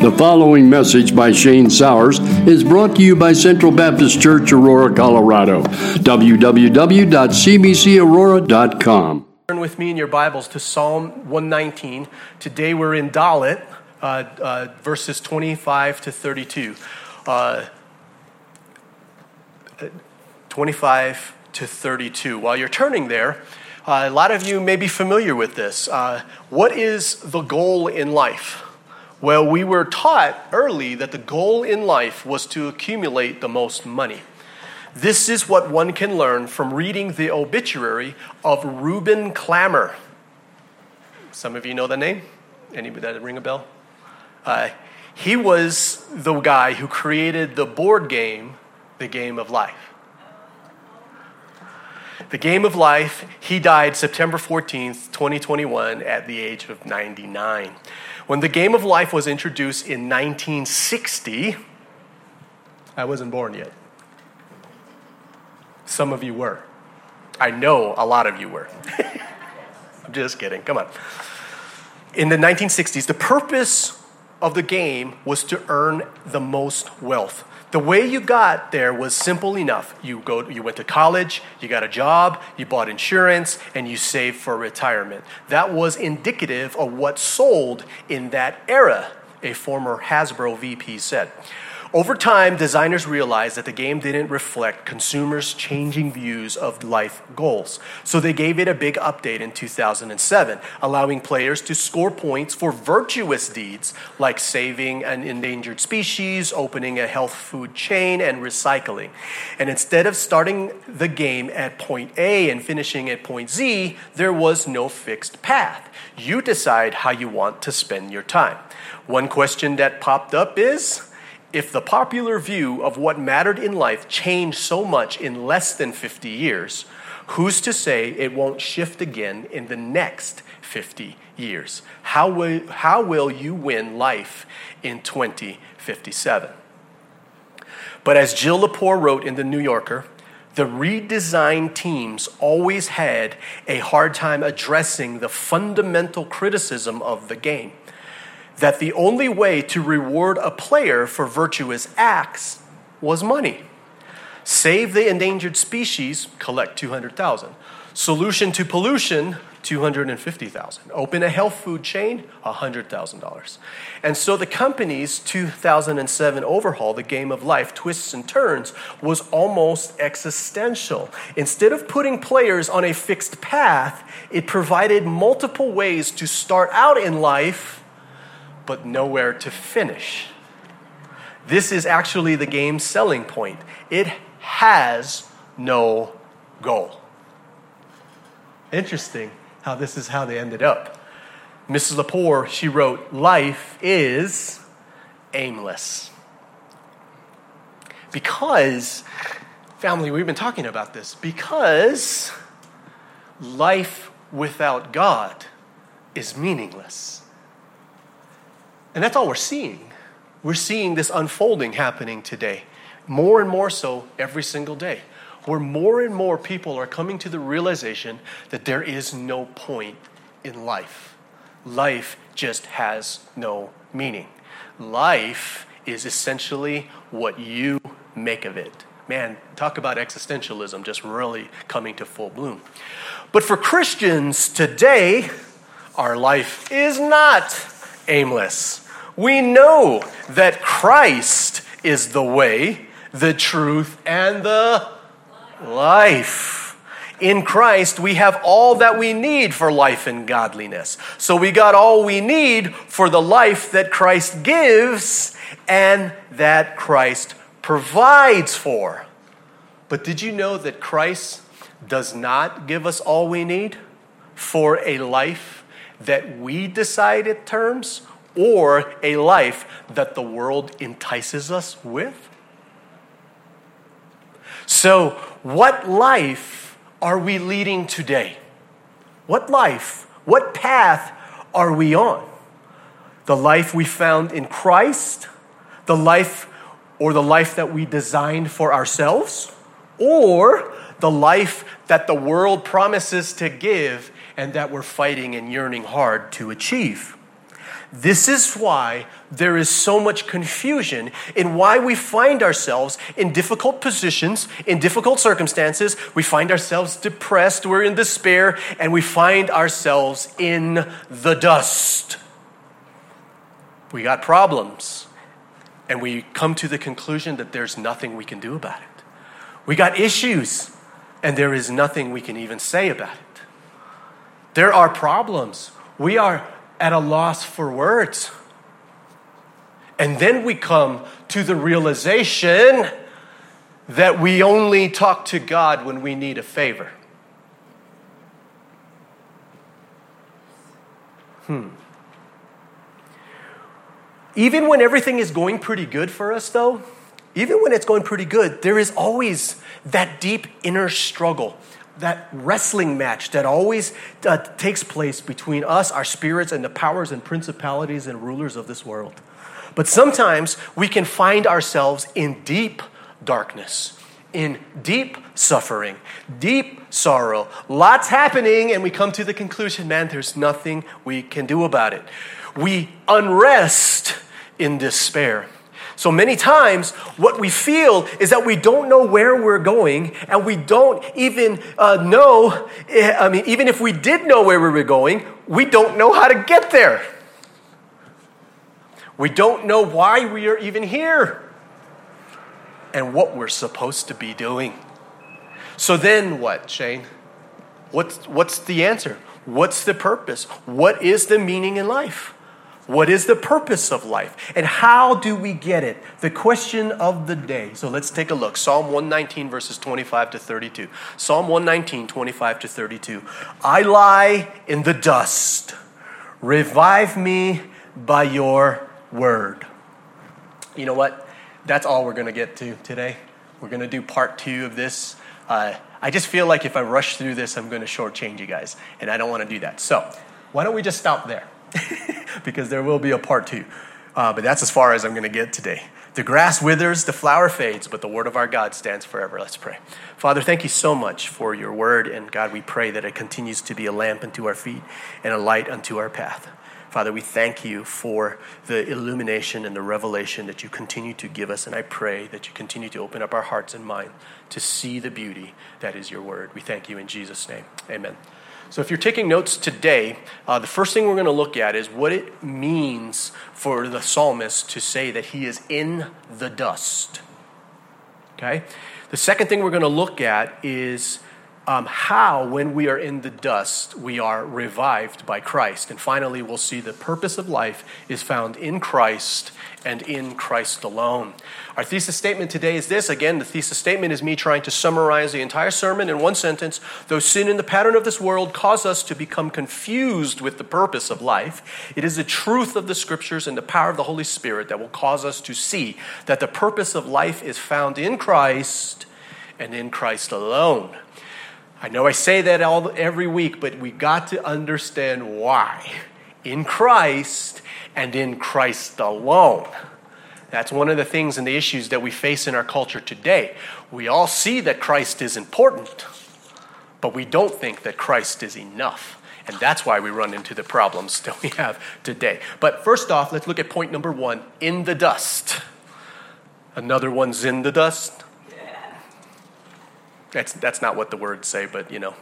The following message by Shane Sowers is brought to you by Central Baptist Church, Aurora, Colorado. www.cbcaurora.com. Turn with me in your Bibles to Psalm 119. Today we're in Dalet, uh, uh, verses 25 to 32. Uh, 25 to 32. While you're turning there, uh, a lot of you may be familiar with this. Uh, what is the goal in life? Well, we were taught early that the goal in life was to accumulate the most money. This is what one can learn from reading the obituary of Reuben Klamer. Some of you know the name? Anybody that ring a bell? Uh, he was the guy who created the board game, The Game of Life. The Game of Life, he died September 14th, 2021, at the age of 99. When the Game of Life was introduced in 1960, I wasn't born yet. Some of you were. I know a lot of you were. I'm just kidding. Come on. In the 1960s, the purpose of the game was to earn the most wealth. The way you got there was simple enough. You, go, you went to college, you got a job, you bought insurance, and you saved for retirement. That was indicative of what sold in that era, a former Hasbro VP said. Over time, designers realized that the game didn't reflect consumers' changing views of life goals. So they gave it a big update in 2007, allowing players to score points for virtuous deeds like saving an endangered species, opening a health food chain, and recycling. And instead of starting the game at point A and finishing at point Z, there was no fixed path. You decide how you want to spend your time. One question that popped up is, if the popular view of what mattered in life changed so much in less than 50 years, who's to say it won't shift again in the next 50 years? How will, how will you win life in 2057? But as Jill Lepore wrote in The New Yorker, the redesigned teams always had a hard time addressing the fundamental criticism of the game that the only way to reward a player for virtuous acts was money. Save the endangered species, collect 200,000. Solution to pollution, 250,000. Open a health food chain, $100,000. And so the company's 2007 overhaul, The Game of Life, Twists and Turns, was almost existential. Instead of putting players on a fixed path, it provided multiple ways to start out in life but nowhere to finish. This is actually the game's selling point. It has no goal. Interesting how this is how they ended up. Mrs. Lepore, she wrote, Life is aimless. Because, family, we've been talking about this, because life without God is meaningless. And that's all we're seeing. We're seeing this unfolding happening today, more and more so every single day, where more and more people are coming to the realization that there is no point in life. Life just has no meaning. Life is essentially what you make of it. Man, talk about existentialism just really coming to full bloom. But for Christians today, our life is not aimless. We know that Christ is the way, the truth, and the life. In Christ, we have all that we need for life and godliness. So we got all we need for the life that Christ gives and that Christ provides for. But did you know that Christ does not give us all we need for a life that we decide it terms or a life that the world entices us with? So, what life are we leading today? What life, what path are we on? The life we found in Christ, the life or the life that we designed for ourselves, or the life that the world promises to give and that we're fighting and yearning hard to achieve? This is why there is so much confusion in why we find ourselves in difficult positions, in difficult circumstances. We find ourselves depressed, we're in despair, and we find ourselves in the dust. We got problems, and we come to the conclusion that there's nothing we can do about it. We got issues, and there is nothing we can even say about it. There are problems. We are at a loss for words. And then we come to the realization that we only talk to God when we need a favor. Hmm. Even when everything is going pretty good for us, though, even when it's going pretty good, there is always that deep inner struggle that wrestling match that always uh, takes place between us, our spirits, and the powers and principalities and rulers of this world. But sometimes we can find ourselves in deep darkness, in deep suffering, deep sorrow. Lots happening, and we come to the conclusion man, there's nothing we can do about it. We unrest in despair. So many times, what we feel is that we don't know where we're going, and we don't even uh, know. Eh, I mean, even if we did know where we were going, we don't know how to get there. We don't know why we are even here and what we're supposed to be doing. So then what, Shane? What's, what's the answer? What's the purpose? What is the meaning in life? What is the purpose of life? And how do we get it? The question of the day. So let's take a look. Psalm 119, verses 25 to 32. Psalm 119, 25 to 32. I lie in the dust. Revive me by your word. You know what? That's all we're going to get to today. We're going to do part two of this. Uh, I just feel like if I rush through this, I'm going to shortchange you guys, and I don't want to do that. So, why don't we just stop there? because there will be a part two. Uh, but that's as far as I'm going to get today. The grass withers, the flower fades, but the word of our God stands forever. Let's pray. Father, thank you so much for your word. And God, we pray that it continues to be a lamp unto our feet and a light unto our path. Father, we thank you for the illumination and the revelation that you continue to give us. And I pray that you continue to open up our hearts and mind to see the beauty that is your word. We thank you in Jesus' name. Amen. So, if you're taking notes today, uh, the first thing we're going to look at is what it means for the psalmist to say that he is in the dust. Okay? The second thing we're going to look at is um, how, when we are in the dust, we are revived by Christ. And finally, we'll see the purpose of life is found in Christ and in Christ alone. Our thesis statement today is this. Again, the thesis statement is me trying to summarize the entire sermon in one sentence. Though sin and the pattern of this world cause us to become confused with the purpose of life, it is the truth of the scriptures and the power of the Holy Spirit that will cause us to see that the purpose of life is found in Christ and in Christ alone. I know I say that all every week, but we got to understand why. In Christ and in Christ alone. That's one of the things and the issues that we face in our culture today. We all see that Christ is important, but we don't think that Christ is enough. And that's why we run into the problems that we have today. But first off, let's look at point number one in the dust. Another one's in the dust. That's, that's not what the words say, but you know.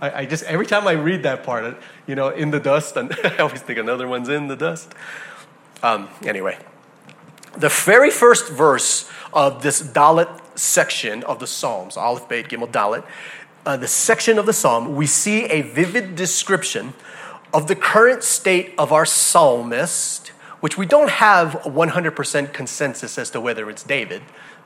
I, I just, every time I read that part, you know, in the dust, and I always think another one's in the dust. Um, anyway, the very first verse of this Dalet section of the Psalms, Aleph, Beit, Gimel, Dalet, uh, the section of the Psalm, we see a vivid description of the current state of our psalmist, which we don't have 100% consensus as to whether it's David.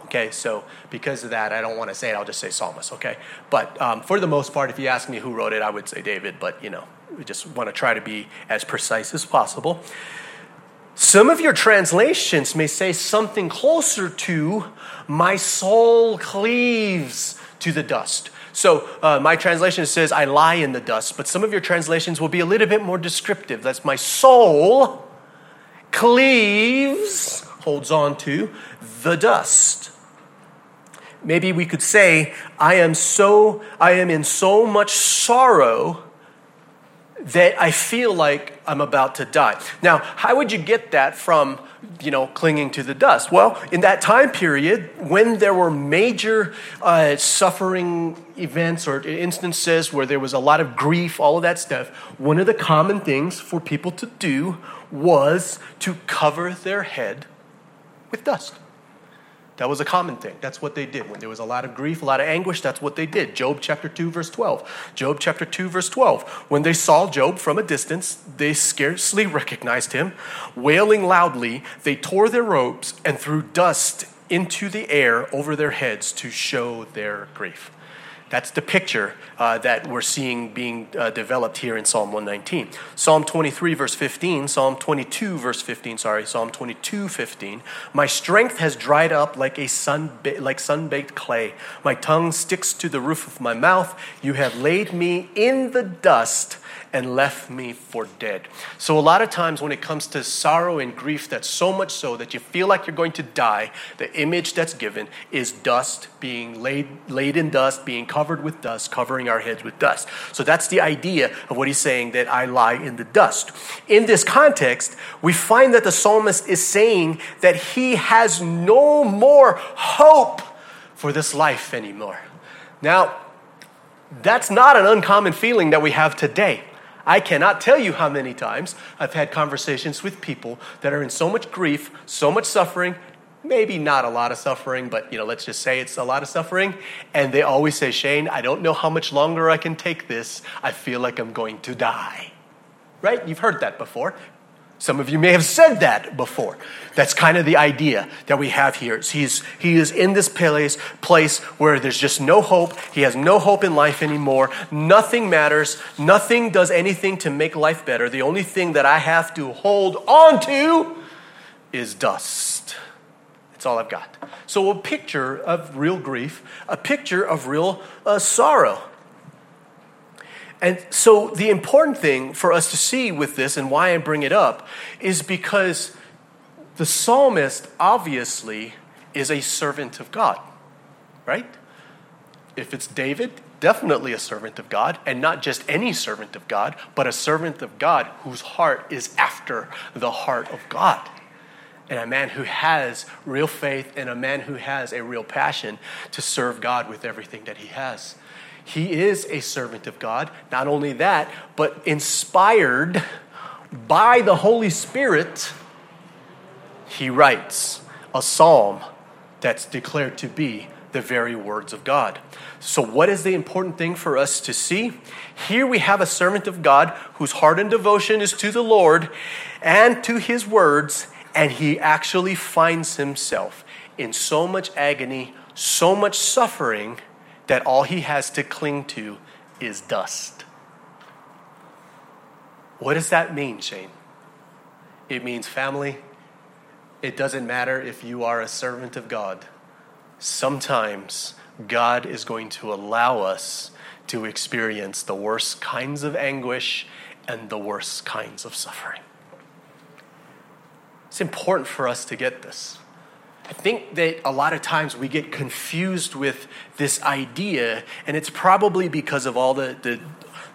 Okay, so because of that, I don't want to say it. I'll just say psalmist. Okay, but um, for the most part, if you ask me who wrote it, I would say David. But you know, we just want to try to be as precise as possible. Some of your translations may say something closer to "My soul cleaves to the dust." So uh, my translation says, "I lie in the dust," but some of your translations will be a little bit more descriptive. That's my soul cleaves, holds on to the dust. Maybe we could say, I am so, I am in so much sorrow that I feel like I'm about to die. Now, how would you get that from, you know, clinging to the dust? Well, in that time period, when there were major uh, suffering events or instances where there was a lot of grief, all of that stuff, one of the common things for people to do was to cover their head with dust. That was a common thing. That's what they did. When there was a lot of grief, a lot of anguish, that's what they did. Job chapter 2, verse 12. Job chapter 2, verse 12. When they saw Job from a distance, they scarcely recognized him. Wailing loudly, they tore their robes and threw dust into the air over their heads to show their grief. That's the picture uh, that we're seeing being uh, developed here in Psalm 119. Psalm 23, verse 15, Psalm 22, verse 15, sorry, Psalm 22, 15. My strength has dried up like a sun, like sun-baked clay. My tongue sticks to the roof of my mouth. You have laid me in the dust and left me for dead. So, a lot of times when it comes to sorrow and grief, that's so much so that you feel like you're going to die, the image that's given is dust being laid, laid in dust, being covered with dust, covering our heads with dust. So, that's the idea of what he's saying that I lie in the dust. In this context, we find that the psalmist is saying that he has no more hope for this life anymore. Now, that's not an uncommon feeling that we have today. I cannot tell you how many times I've had conversations with people that are in so much grief, so much suffering, maybe not a lot of suffering, but you know, let's just say it's a lot of suffering. And they always say, Shane, I don't know how much longer I can take this. I feel like I'm going to die. Right? You've heard that before. Some of you may have said that before. That's kind of the idea that we have here. He's, he is in this place, place where there's just no hope. He has no hope in life anymore. Nothing matters. Nothing does anything to make life better. The only thing that I have to hold on to is dust. That's all I've got. So, a picture of real grief, a picture of real uh, sorrow. And so, the important thing for us to see with this and why I bring it up is because the psalmist obviously is a servant of God, right? If it's David, definitely a servant of God, and not just any servant of God, but a servant of God whose heart is after the heart of God. And a man who has real faith and a man who has a real passion to serve God with everything that he has. He is a servant of God. Not only that, but inspired by the Holy Spirit, he writes a psalm that's declared to be the very words of God. So, what is the important thing for us to see? Here we have a servant of God whose heart and devotion is to the Lord and to his words, and he actually finds himself in so much agony, so much suffering that all he has to cling to is dust. What does that mean, Shane? It means family. It doesn't matter if you are a servant of God. Sometimes God is going to allow us to experience the worst kinds of anguish and the worst kinds of suffering. It's important for us to get this. I think that a lot of times we get confused with this idea, and it's probably because of all the, the,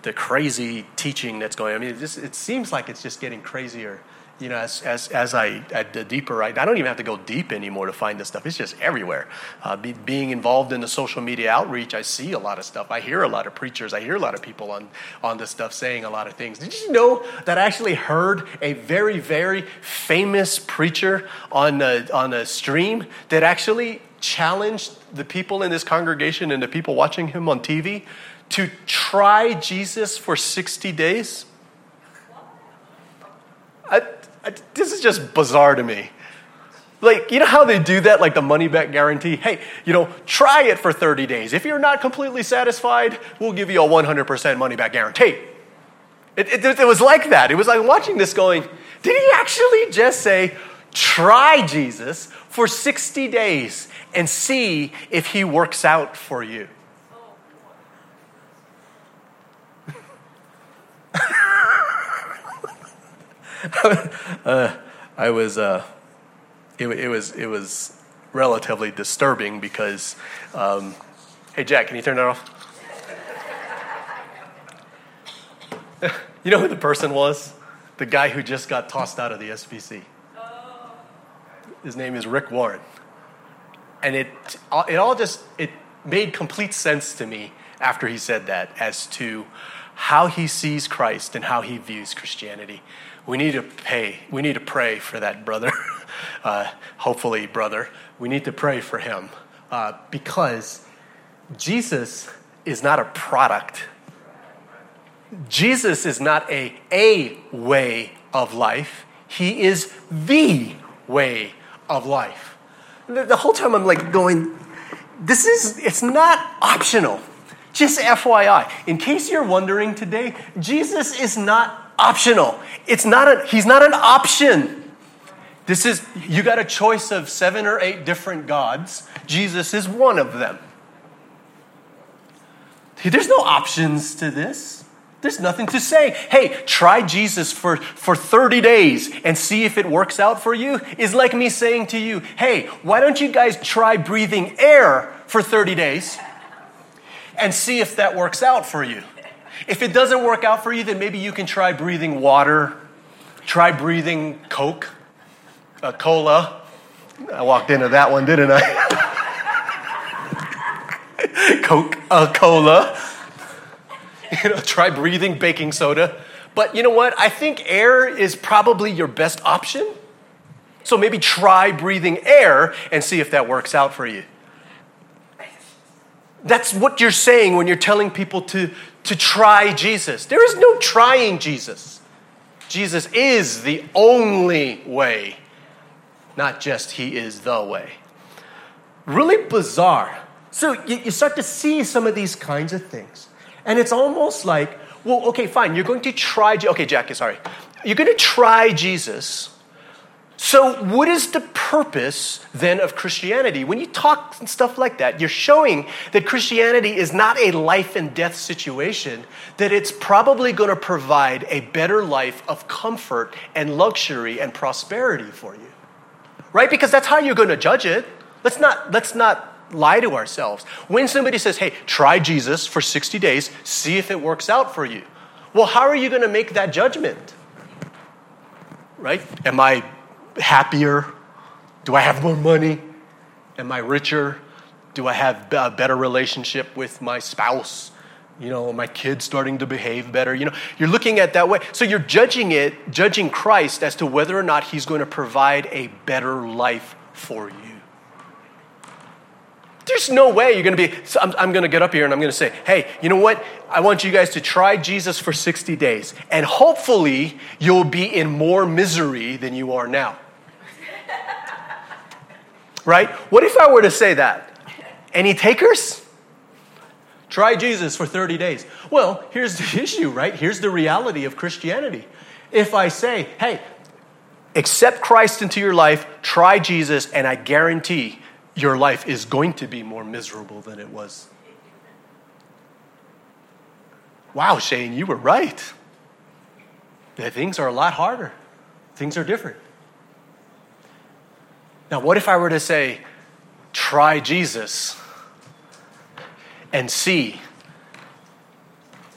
the crazy teaching that's going on. I mean, it, just, it seems like it's just getting crazier you know, as, as, as I, the deeper I, I don't even have to go deep anymore to find this stuff. It's just everywhere. Uh, be, being involved in the social media outreach, I see a lot of stuff. I hear a lot of preachers. I hear a lot of people on, on this stuff saying a lot of things. Did you know that I actually heard a very, very famous preacher on a, on a stream that actually challenged the people in this congregation and the people watching him on TV to try Jesus for 60 days? I, this is just bizarre to me. Like, you know how they do that, like the money back guarantee? Hey, you know, try it for 30 days. If you're not completely satisfied, we'll give you a 100% money back guarantee. It, it, it was like that. It was like watching this going, did he actually just say, try Jesus for 60 days and see if he works out for you? Oh, uh, I was, uh, it, it, was, it was relatively disturbing because, um, hey Jack, can you turn that off? You know who the person was? The guy who just got tossed out of the SBC. His name is Rick Warren. And it, it all just, it made complete sense to me after he said that as to how he sees Christ and how he views Christianity. We need to pay, we need to pray for that brother, uh, hopefully, brother. We need to pray for him uh, because Jesus is not a product. Jesus is not a a way of life. He is the way of life. The, the whole time I'm like going, this is, it's not optional. Just FYI, in case you're wondering today, Jesus is not optional. It's not a, he's not an option. This is, you got a choice of seven or eight different gods. Jesus is one of them. There's no options to this. There's nothing to say. Hey, try Jesus for, for 30 days and see if it works out for you is like me saying to you, hey, why don't you guys try breathing air for 30 days and see if that works out for you? If it doesn't work out for you, then maybe you can try breathing water, try breathing Coke, uh, cola. I walked into that one, didn't I? Coke, uh, cola. You know, try breathing baking soda. But you know what? I think air is probably your best option. So maybe try breathing air and see if that works out for you. That's what you're saying when you're telling people to, to try Jesus. There is no trying Jesus. Jesus is the only way, not just He is the way. Really bizarre. So you, you start to see some of these kinds of things. And it's almost like, well, okay, fine, you're going to try, okay, Jackie, sorry. You're going to try Jesus. So, what is the purpose then of Christianity? When you talk and stuff like that, you're showing that Christianity is not a life and death situation, that it's probably going to provide a better life of comfort and luxury and prosperity for you. Right? Because that's how you're going to judge it. Let's not, let's not lie to ourselves. When somebody says, hey, try Jesus for 60 days, see if it works out for you. Well, how are you going to make that judgment? Right? Am I happier? Do I have more money? Am I richer? Do I have a better relationship with my spouse? You know, my kids starting to behave better? You know, you're looking at that way. So you're judging it, judging Christ as to whether or not he's going to provide a better life for you. There's no way you're going to be. So I'm, I'm going to get up here and I'm going to say, hey, you know what? I want you guys to try Jesus for 60 days. And hopefully, you'll be in more misery than you are now. right? What if I were to say that? Any takers? Try Jesus for 30 days. Well, here's the issue, right? Here's the reality of Christianity. If I say, hey, accept Christ into your life, try Jesus, and I guarantee your life is going to be more miserable than it was. Wow, Shane, you were right. Things are a lot harder. Things are different. Now, what if I were to say, try Jesus and see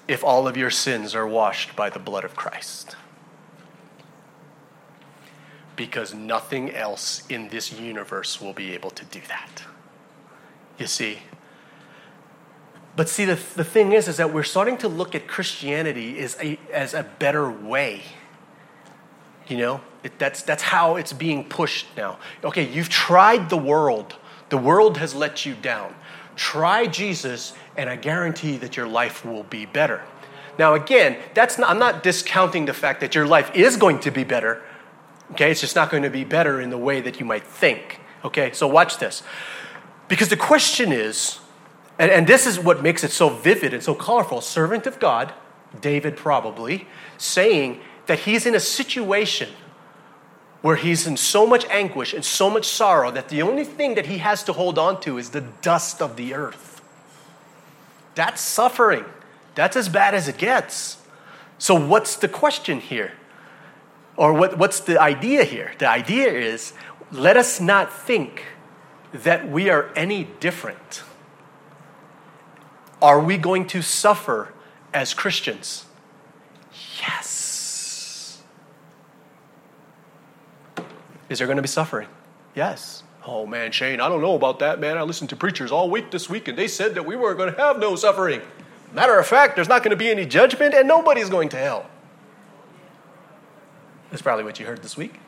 if all of your sins are washed by the blood of Christ? Because nothing else in this universe will be able to do that. You see? But see, the, the thing is, is that we're starting to look at Christianity as a, as a better way. You know, it, that's, that's how it's being pushed now. Okay, you've tried the world, the world has let you down. Try Jesus, and I guarantee that your life will be better. Now, again, that's not, I'm not discounting the fact that your life is going to be better Okay, it's just not going to be better in the way that you might think. Okay, so watch this. Because the question is, and, and this is what makes it so vivid and so colorful servant of God, David probably, saying that he's in a situation where he's in so much anguish and so much sorrow that the only thing that he has to hold on to is the dust of the earth. That's suffering. That's as bad as it gets. So, what's the question here? or what, what's the idea here? The idea is let us not think that we are any different. Are we going to suffer as Christians? Yes. Is there going to be suffering? Yes. Oh man, Shane, I don't know about that, man. I listened to preachers all week this week and they said that we were going to have no suffering. Matter of fact, there's not going to be any judgment and nobody's going to hell. That's probably what you heard this week.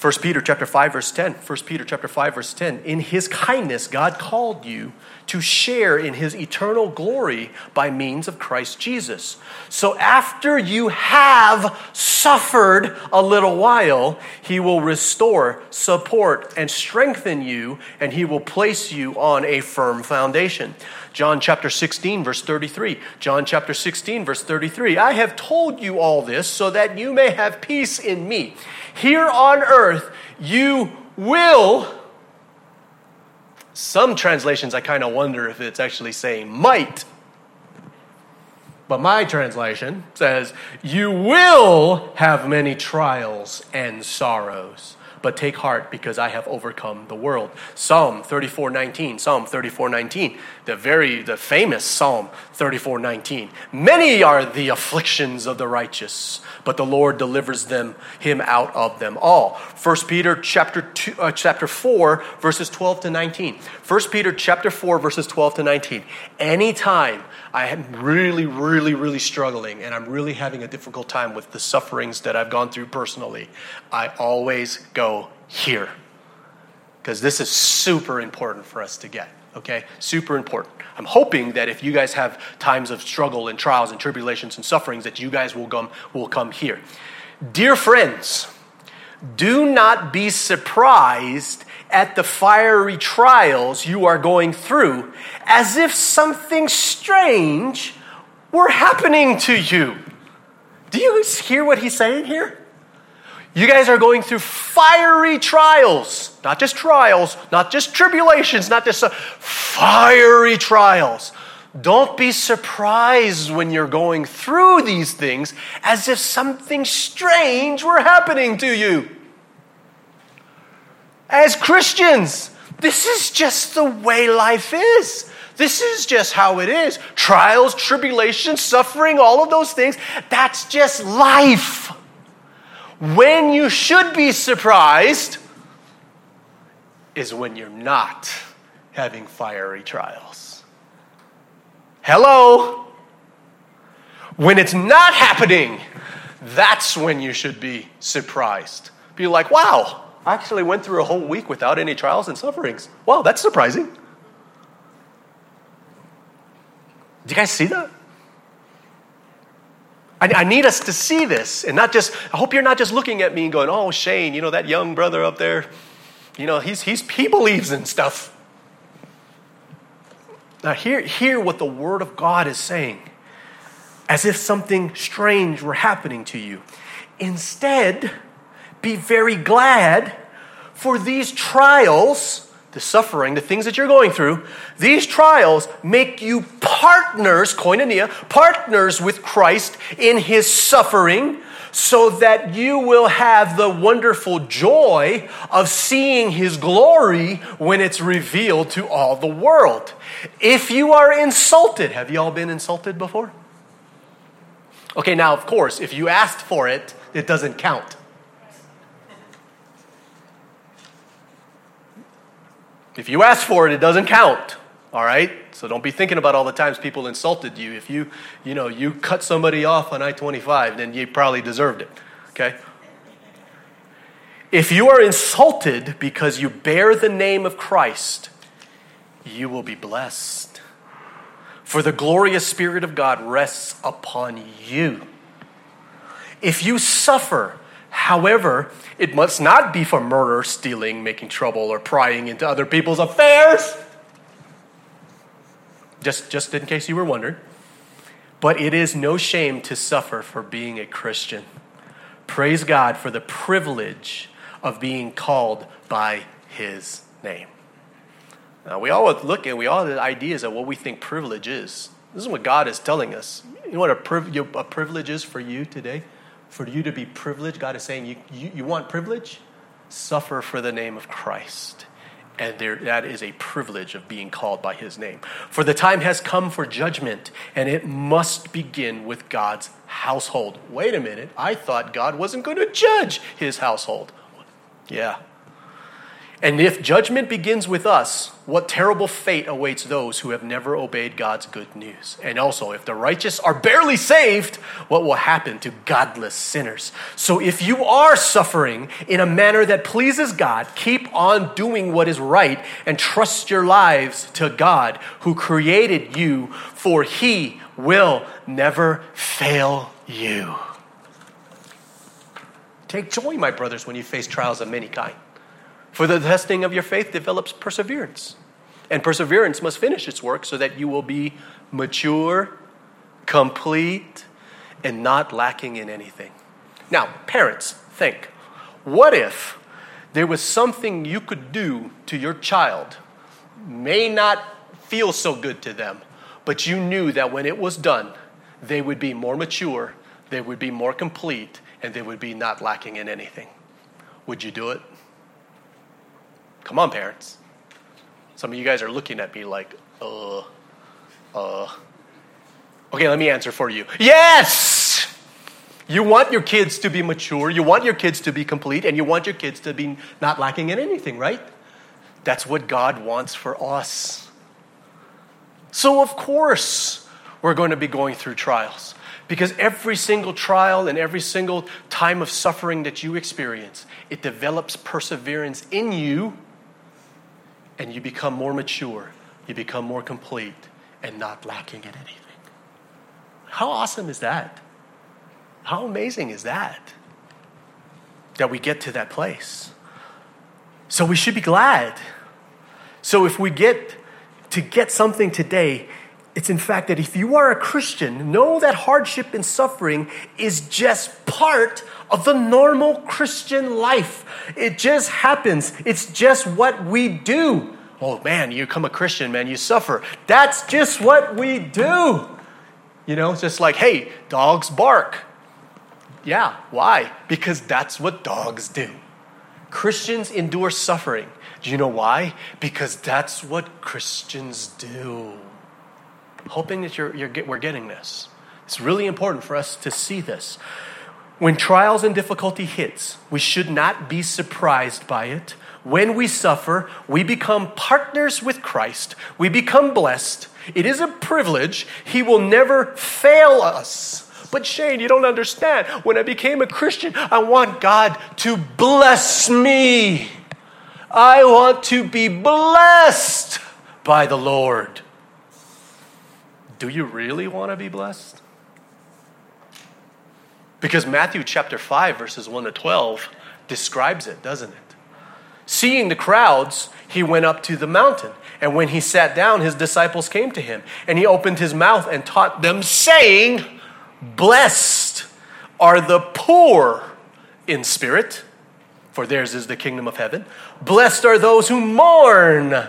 1 Peter chapter 5 verse 10. 1 Peter chapter 5 verse 10. In his kindness God called you to share in his eternal glory by means of Christ Jesus. So after you have suffered a little while, he will restore, support and strengthen you and he will place you on a firm foundation. John chapter 16 verse 33. John chapter 16 verse 33. I have told you all this so that you may have peace in me. Here on earth, you will. Some translations, I kind of wonder if it's actually saying might. But my translation says, You will have many trials and sorrows but take heart because I have overcome the world. Psalm 34:19, Psalm 34:19, the very the famous Psalm 34:19. Many are the afflictions of the righteous, but the Lord delivers them him out of them all. 1 Peter chapter 2, uh, chapter 4 verses 12 to 19. 1 Peter chapter 4 verses 12 to 19. Anytime I am really, really, really struggling and I'm really having a difficult time with the sufferings that I've gone through personally, I always go here. Because this is super important for us to get, okay? Super important. I'm hoping that if you guys have times of struggle and trials and tribulations and sufferings, that you guys will come, will come here. Dear friends, do not be surprised at the fiery trials you are going through as if something strange were happening to you. Do you hear what he's saying here? You guys are going through fiery trials, not just trials, not just tribulations, not just uh, fiery trials. Don't be surprised when you're going through these things as if something strange were happening to you. As Christians, this is just the way life is. This is just how it is. Trials, tribulations, suffering, all of those things, that's just life. When you should be surprised is when you're not having fiery trials. Hello? When it's not happening, that's when you should be surprised. Be like, wow, I actually went through a whole week without any trials and sufferings. Wow, that's surprising. Do you guys see that? I, need us to see this and not just, I hope you're not just looking at me and going, oh, Shane, you know, that young brother up there, you know, he's, he's, he believes in stuff. Now, hear, hear what the Word of God is saying as if something strange were happening to you. Instead, be very glad for these trials, the suffering, the things that you're going through. These trials make you partners, koinonia, partners with Christ in his suffering, so that you will have the wonderful joy of seeing his glory when it's revealed to all the world. If you are insulted, have you all been insulted before? Okay, now, of course, if you asked for it, it doesn't count. If you ask for it, it doesn't count. All right? So don't be thinking about all the times people insulted you. If you, you know, you cut somebody off on I-25, then you probably deserved it. Okay? If you are insulted because you bear the name of Christ, you will be blessed. For the glorious Spirit of God rests upon you. If you suffer However, it must not be for murder, stealing, making trouble, or prying into other people's affairs. Just, just in case you were wondering. But it is no shame to suffer for being a Christian. Praise God for the privilege of being called by his name. Now, we all look at, we all have ideas of what we think privilege is. This is what God is telling us. You know what a, priv- a privilege is for you today? For you to be privileged, God is saying, you, you, you want privilege? Suffer for the name of Christ. and there, that is a privilege of being called by his name. For the time has come for judgment, and it must begin with God's household. Wait a minute, I thought God wasn't going to judge his household. Yeah, and if judgment begins with us, what terrible fate awaits those who have never obeyed God's good news? And also, if the righteous are barely saved, what will happen to godless sinners? So, if you are suffering in a manner that pleases God, keep on doing what is right and trust your lives to God who created you, for He will never fail you. Take joy, my brothers, when you face trials of many kinds. For the testing of your faith develops perseverance. And perseverance must finish its work so that you will be mature, complete, and not lacking in anything. Now, parents, think what if there was something you could do to your child? May not feel so good to them, but you knew that when it was done, they would be more mature, they would be more complete, and they would be not lacking in anything. Would you do it? Come on, parents. Some of you guys are looking at me like, uh, uh. Okay, let me answer for you. Yes! You want your kids to be mature, you want your kids to be complete, and you want your kids to be not lacking in anything, right? That's what God wants for us. So, of course, we're going to be going through trials. Because every single trial and every single time of suffering that you experience, it develops perseverance in you and you become more mature, you become more complete, and not lacking in anything. How awesome is that? How amazing is that? That we get to that place. So we should be glad. So if we get to get something today, it's in fact that if you are a Christian, know that hardship and suffering is just part of the normal Christian life. It just happens, it's just what we do. Oh man, you become a Christian, man, you suffer. That's just what we do. You know, just like, hey, dogs bark. Yeah, why? Because that's what dogs do. Christians endure suffering. Do you know why? Because that's what Christians do. Hoping that you're, you're, we're getting this. It's really important for us to see this. When trials and difficulty hits, we should not be surprised by it. When we suffer, we become partners with Christ. We become blessed. It is a privilege. He will never fail us. But Shane, you don't understand. When I became a Christian, I want God to bless me. I want to be blessed by the Lord. Do you really want to be blessed? Because Matthew chapter 5, verses 1 to 12 describes it, doesn't it? Seeing the crowds, he went up to the mountain. And when he sat down, his disciples came to him. And he opened his mouth and taught them, saying, Blessed are the poor in spirit, for theirs is the kingdom of heaven. Blessed are those who mourn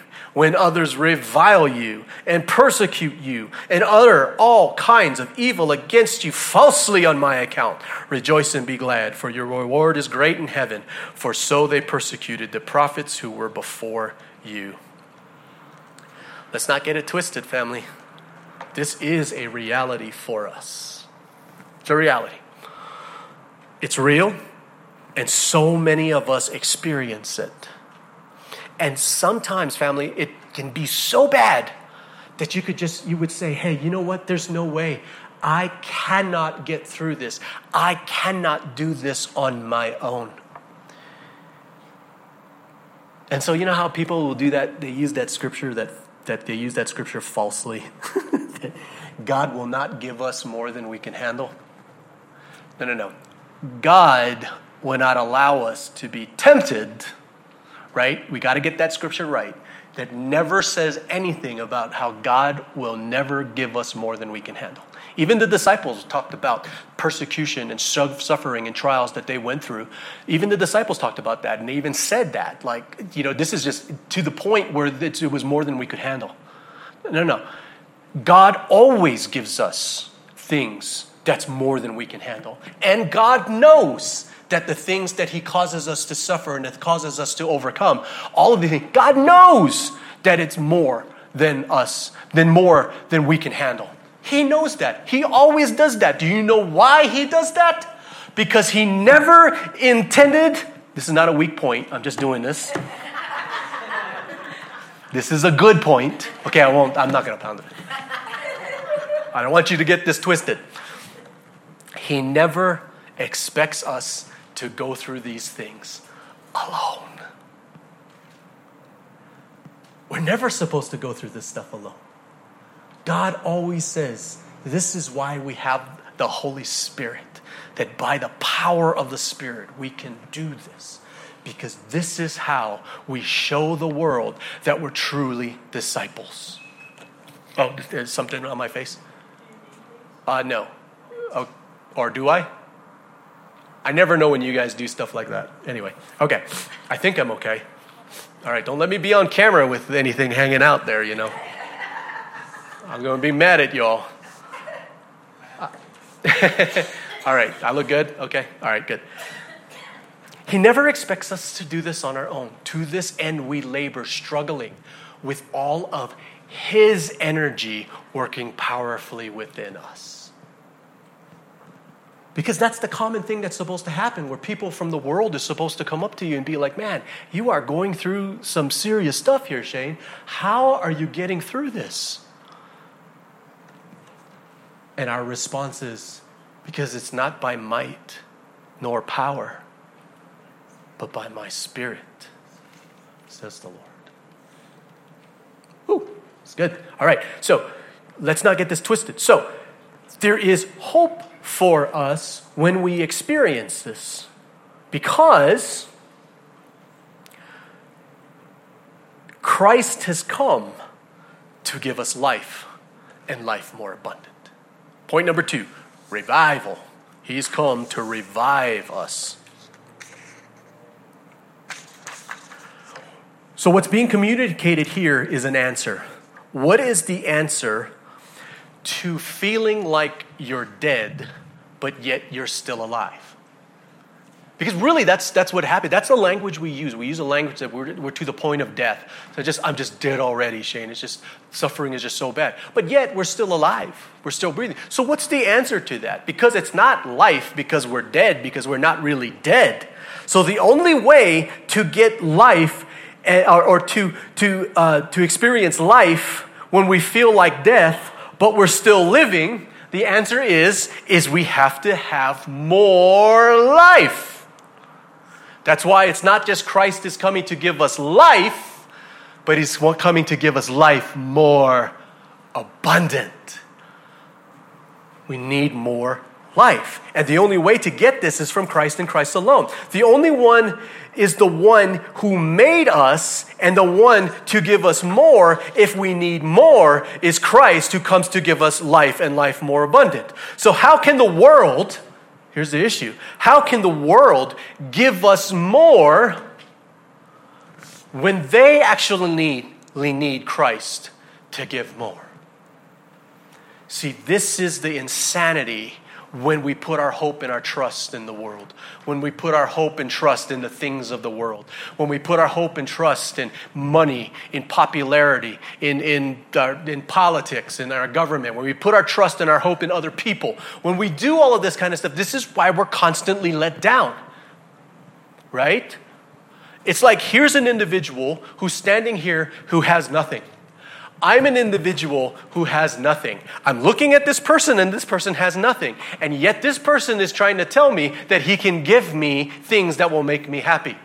when others revile you and persecute you and utter all kinds of evil against you falsely on my account. Rejoice and be glad, for your reward is great in heaven, for so they persecuted the prophets who were before you. Let's not get it twisted, family. This is a reality for us. It's a reality. It's real, and so many of us experience it. And sometimes, family, it can be so bad that you could just, you would say, hey, you know what? There's no way. I cannot get through this. I cannot do this on my own. And so, you know how people will do that? They use that scripture that, that they use that scripture falsely. God will not give us more than we can handle. No, no, no. God will not allow us to be tempted right? We got to get that scripture right. that never says anything about how God will never give us more than we can handle. Even the disciples talked about persecution and suffering and trials that they went through. Even the disciples talked about that, and they even said that. Like, you know, this is just to the point where it was more than we could handle. No, no. God always gives us things that's more than we can handle. And God knows that the things that He causes us to suffer and that causes us to overcome, all of the things, God knows that it's more than us, than more than we can handle. He knows that. He always does that. Do you know why He does that? Because He never intended, this is not a weak point, I'm just doing this. This is a good point. Okay, I won't, I'm not to pound it. I don't want you to get this twisted. He never expects us to go through these things alone. We're never supposed to go through this stuff alone. God always says, This is why we have the Holy Spirit, that by the power of the Spirit we can do this. Because this is how we show the world that we're truly disciples. Oh, there's something on my face? Uh, no. Oh, or do I? I never know when you guys do stuff like that. Anyway, okay. I think I'm okay. All right, don't let me be on camera with anything hanging out there, you know. I'm going to be mad at y'all. All right, I look good? Okay, all right, good. He never expects us to do this on our own. To this end, we labor, struggling with all of His energy working powerfully within us. Because that's the common thing that's supposed to happen, where people from the world is supposed to come up to you and be like, man, you are going through some serious stuff here, Shane. How are you getting through this? And our response is, because it's not by might nor power, but by my spirit, says the Lord. Ooh, it's good. All right, so let's not get this twisted. So there is hope for us when we experience this. Because Christ has come to give us life and life more abundant. Point number two revival. He's come to revive us. So, what's being communicated here is an answer. What is the answer to feeling like you're dead, but yet you're still alive. Because really, that's, that's what happened. That's the language we use. We use a language that we're, we're to the point of death. So just, I'm just dead already, Shane. It's just, suffering is just so bad. But yet, we're still alive. We're still breathing. So, what's the answer to that? Because it's not life because we're dead, because we're not really dead. So, the only way to get life eh, or, or to, to, uh, to experience life when we feel like death but we're still living, the answer is is we have to have more life. That's why it's not just Christ is coming to give us life, but he's coming to give us life more abundant. We need more life. And the only way to get this is from Christ and Christ alone. The only one is the one who made us and the one to give us more if we need more is Christ who comes to give us life and life more abundant. So, how can the world, here's the issue, how can the world give us more when they actually need, need Christ to give more? See, this is the insanity when we put our hope and our trust in the world, when we put our hope and trust in the things of the world, when we put our hope and trust in money, in popularity, in, in, uh, in politics, in our government, when we put our trust and our hope in other people, when we do all of this kind of stuff, this is why we're constantly let down, right? It's like here's an individual who's standing here who has nothing. I'm an individual who has nothing. I'm looking at this person and this person has nothing. And yet this person is trying to tell me that he can give me things that will make me happy.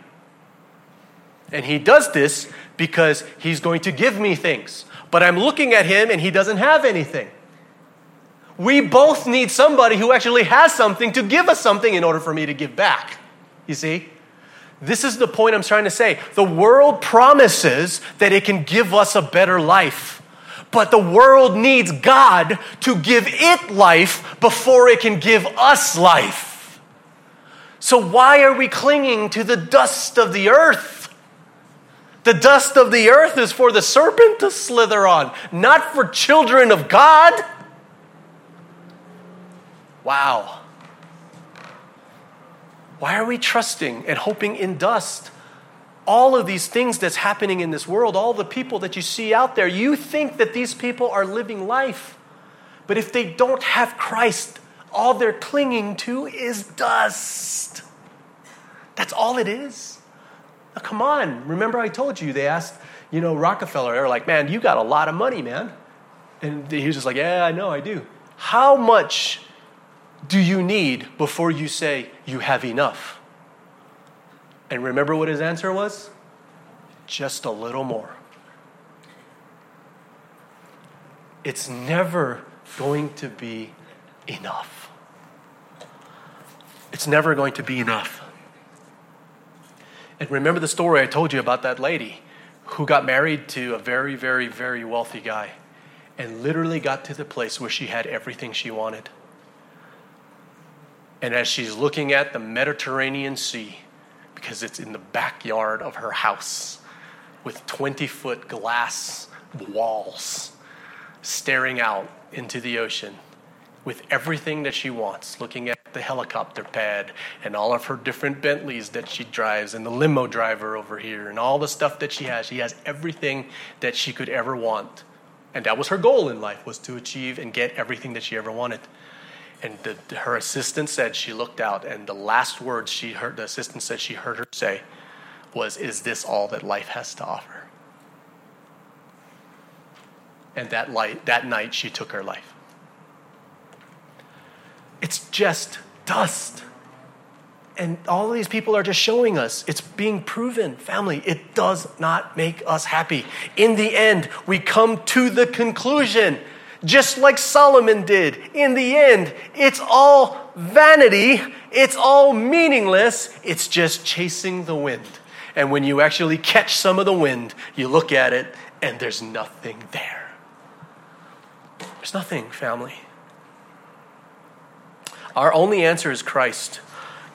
And he does this because he's going to give me things. But I'm looking at him and he doesn't have anything. We both need somebody who actually has something to give us something in order for me to give back. You see? This is the point I'm trying to say. The world promises that it can give us a better life, but the world needs God to give it life before it can give us life. So, why are we clinging to the dust of the earth? The dust of the earth is for the serpent to slither on, not for children of God. Wow. Why are we trusting and hoping in dust? All of these things that's happening in this world, all the people that you see out there, you think that these people are living life. But if they don't have Christ, all they're clinging to is dust. That's all it is. Now, come on. Remember, I told you, they asked, you know, Rockefeller, they were like, man, you got a lot of money, man. And he was just like, yeah, I know, I do. How much do you need before you say you have enough? And remember what his answer was? Just a little more. It's never going to be enough. It's never going to be enough. And remember the story I told you about that lady who got married to a very, very, very wealthy guy and literally got to the place where she had everything she wanted. And as she's looking at the Mediterranean Sea, because it's in the backyard of her house with 20 foot glass walls staring out into the ocean with everything that she wants, looking at the helicopter pad and all of her different Bentleys that she drives and the limo driver over here and all the stuff that she has. She has everything that she could ever want. And that was her goal in life was to achieve and get everything that she ever wanted. And the, her assistant said she looked out, and the last words she heard, the assistant said she heard her say was, Is this all that life has to offer? And that, light, that night, she took her life. It's just dust. And all of these people are just showing us it's being proven, family, it does not make us happy. In the end, we come to the conclusion just like Solomon did. In the end, it's all vanity, it's all meaningless, it's just chasing the wind. And when you actually catch some of the wind, you look at it and there's nothing there. There's nothing, family. Our only answer is Christ.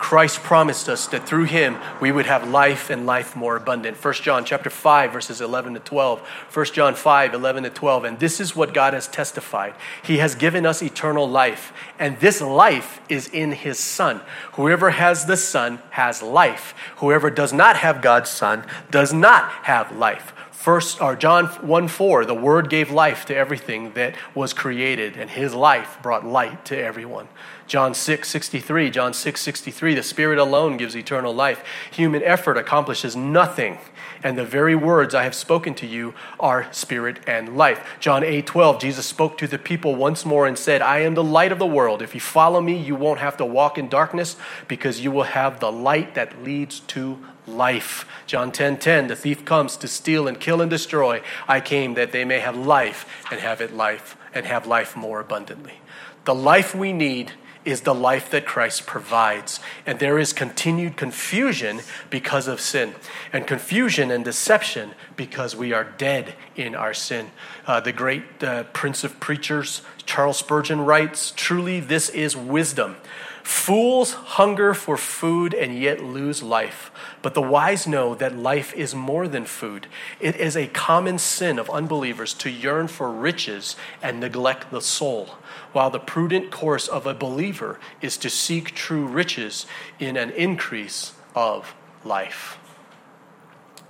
Christ promised us that through him we would have life and life more abundant. 1 John chapter 5 verses 11 to 12. 1 John 5 11 to 12 and this is what God has testified. He has given us eternal life and this life is in his son. Whoever has the son has life. Whoever does not have God's son does not have life. First or John 1 4, the word gave life to everything that was created, and his life brought light to everyone. John 6 63, John 6 63, the Spirit alone gives eternal life. Human effort accomplishes nothing, and the very words I have spoken to you are spirit and life. John 8 12, Jesus spoke to the people once more and said, I am the light of the world. If you follow me, you won't have to walk in darkness because you will have the light that leads to life. John 10 10, the thief comes to steal and kill and destroy. I came that they may have life and have it life and have life more abundantly. The life we need is the life that Christ provides. And there is continued confusion because of sin, and confusion and deception because we are dead in our sin. Uh, the great uh, Prince of Preachers, Charles Spurgeon, writes Truly, this is wisdom. Fools hunger for food and yet lose life. But the wise know that life is more than food. It is a common sin of unbelievers to yearn for riches and neglect the soul, while the prudent course of a believer is to seek true riches in an increase of life.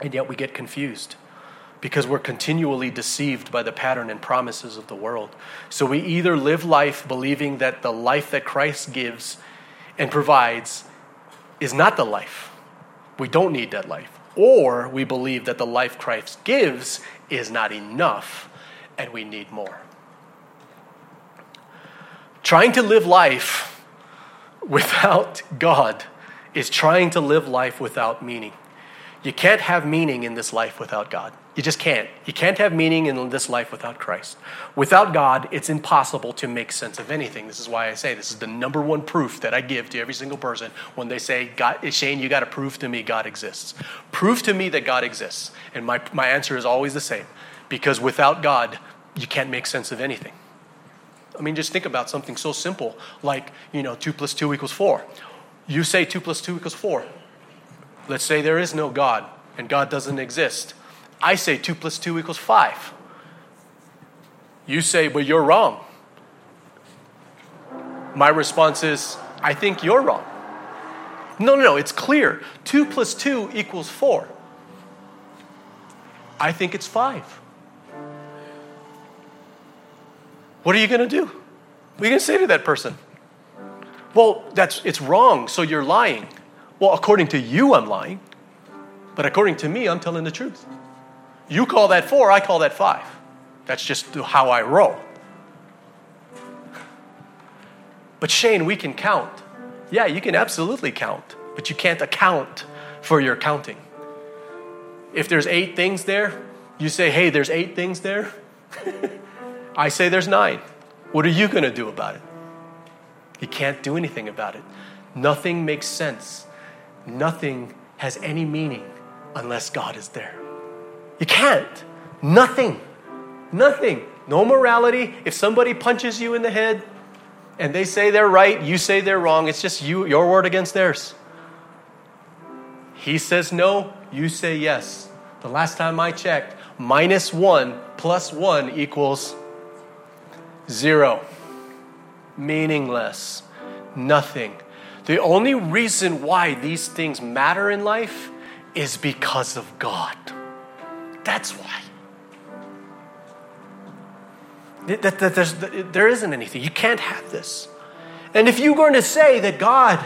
And yet we get confused because we're continually deceived by the pattern and promises of the world. So we either live life believing that the life that Christ gives and provides is not the life. We don't need that life. Or we believe that the life Christ gives is not enough and we need more. Trying to live life without God is trying to live life without meaning. You can't have meaning in this life without God. You just can't. You can't have meaning in this life without Christ. Without God, it's impossible to make sense of anything. This is why I say this is the number one proof that I give to every single person when they say, Shane, you got to prove to me God exists. Prove to me that God exists. And my, my answer is always the same because without God, you can't make sense of anything. I mean, just think about something so simple like, you know, 2 plus 2 equals 4. You say 2 plus 2 equals 4. Let's say there is no God and God doesn't exist I say 2 plus 2 equals 5. You say, but you're wrong. My response is, I think you're wrong. No, no, no, it's clear. 2 plus 2 equals 4. I think it's 5. What are you going to do? What are you going to say to that person? Well, that's it's wrong, so you're lying. Well, according to you, I'm lying. But according to me, I'm telling the truth. You call that four, I call that five. That's just how I roll. But Shane, we can count. Yeah, you can absolutely count, but you can't account for your counting. If there's eight things there, you say, hey, there's eight things there. I say there's nine. What are you going to do about it? You can't do anything about it. Nothing makes sense. Nothing has any meaning unless God is there. You can't. Nothing. Nothing. No morality. If somebody punches you in the head and they say they're right, you say they're wrong, it's just you, your word against theirs. He says no, you say yes. The last time I checked, minus one plus one equals zero. Meaningless. Nothing. The only reason why these things matter in life is because of God. That's why. That, that, there's, there isn't anything. You can't have this. And if you're going to say that God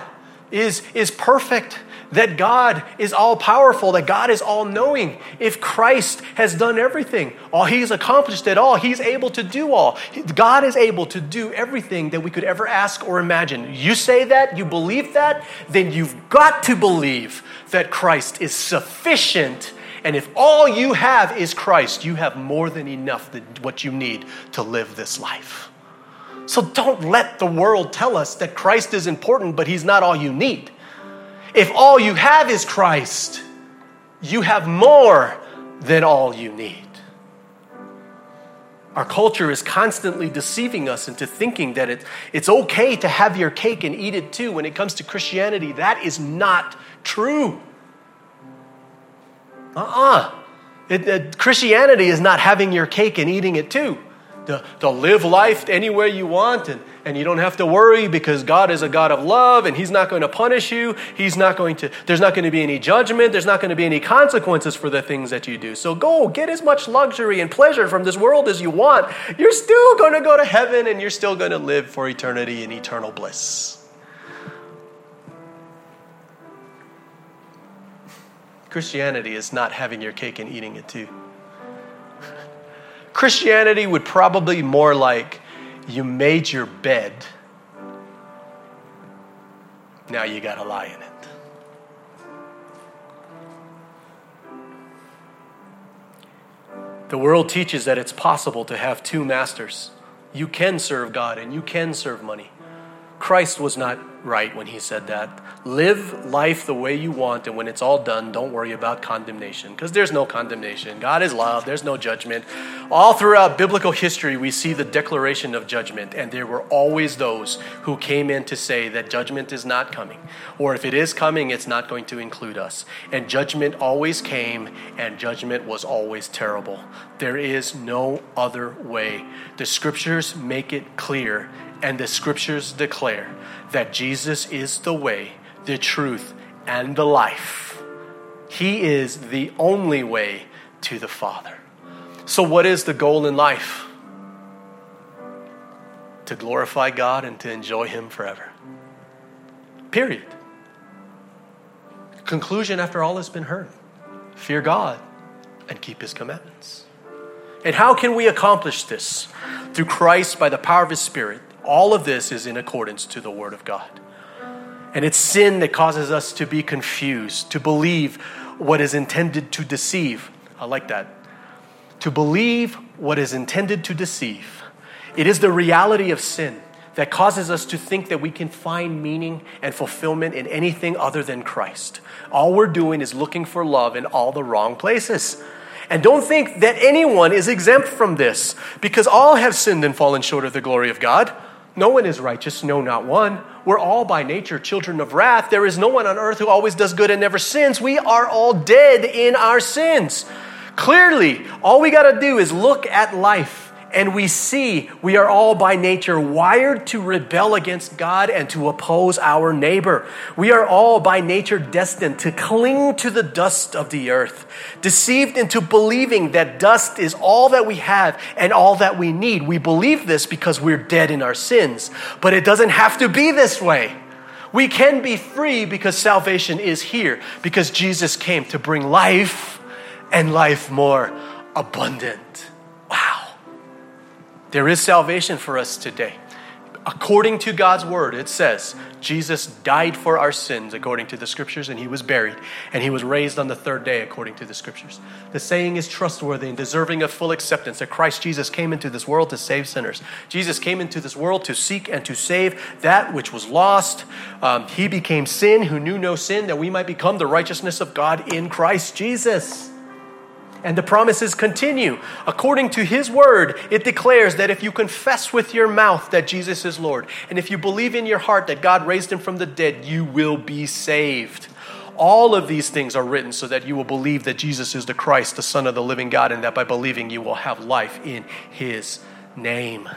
is, is perfect, that God is all powerful, that God is all knowing, if Christ has done everything, all He's accomplished it all, He's able to do all. God is able to do everything that we could ever ask or imagine. You say that, you believe that, then you've got to believe that Christ is sufficient and if all you have is Christ, you have more than enough what you need to live this life. So don't let the world tell us that Christ is important, but he's not all you need. If all you have is Christ, you have more than all you need. Our culture is constantly deceiving us into thinking that it, it's okay to have your cake and eat it too. When it comes to Christianity, that is not true. Uh uh Christianity is not having your cake and eating it too. To, to live life anywhere you want and, and you don't have to worry because God is a God of love and He's not going to punish you. He's not going to, there's not going to be any judgment. There's not going to be any consequences for the things that you do. So go get as much luxury and pleasure from this world as you want. You're still going to go to heaven and you're still going to live for eternity in eternal bliss. Christianity is not having your cake and eating it too. Christianity would probably more like you made your bed, now you got to lie in it. The world teaches that it's possible to have two masters. You can serve God and you can serve money. Christ was not right when he said that. Live life the way you want, and when it's all done, don't worry about condemnation, because there's no condemnation. God is love, there's no judgment. All throughout biblical history, we see the declaration of judgment, and there were always those who came in to say that judgment is not coming, or if it is coming, it's not going to include us. And judgment always came, and judgment was always terrible. There is no other way. The scriptures make it clear and the scriptures declare that Jesus is the way, the truth, and the life. He is the only way to the Father. So, what is the goal in life? To glorify God and to enjoy Him forever. Period. Conclusion after all has been heard fear God and keep His commandments. And how can we accomplish this? Through Christ by the power of His Spirit all of this is in accordance to the Word of God. And it's sin that causes us to be confused, to believe what is intended to deceive. I like that. to believe what is intended to deceive. It is the reality of sin that causes us to think that we can find meaning and fulfillment in anything other than Christ. All we're doing is looking for love in all the wrong places. And don't think that anyone is exempt from this, because all have sinned and fallen short of the glory of God. No one is righteous, no, not one. We're all by nature children of wrath. There is no one on earth who always does good and never sins. We are all dead in our sins. Clearly, all we got to do is look at life and we see we are all by nature wired to rebel against God and to oppose our neighbor. We are all by nature destined to cling to the dust of the earth, deceived into believing that dust is all that we have and all that we need. We believe this because we're dead in our sins, but it doesn't have to be this way. We can be free because salvation is here, because Jesus came to bring life and life more abundant. There is salvation for us today. According to God's word, it says Jesus died for our sins according to the scriptures, and he was buried, and he was raised on the third day according to the scriptures. The saying is trustworthy and deserving of full acceptance that Christ Jesus came into this world to save sinners. Jesus came into this world to seek and to save that which was lost. Um, he became sin who knew no sin, that we might become the righteousness of God in Christ Jesus. And the promises continue. According to his word, it declares that if you confess with your mouth that Jesus is Lord, and if you believe in your heart that God raised him from the dead, you will be saved. All of these things are written so that you will believe that Jesus is the Christ, the Son of the living God, and that by believing you will have life in his name.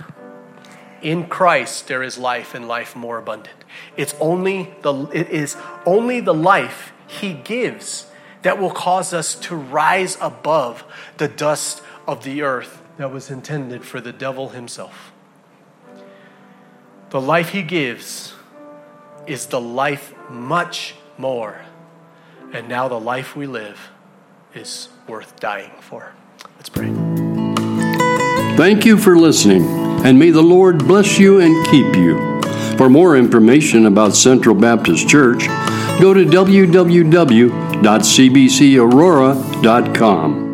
In Christ there is life and life more abundant. It's only the it is only the life he gives that will cause us to rise above the dust of the earth that was intended for the devil himself. The life he gives is the life much more. And now the life we live is worth dying for. Let's pray. Thank you for listening, and may the Lord bless you and keep you. For more information about Central Baptist Church, go to www.cbcaurora.com.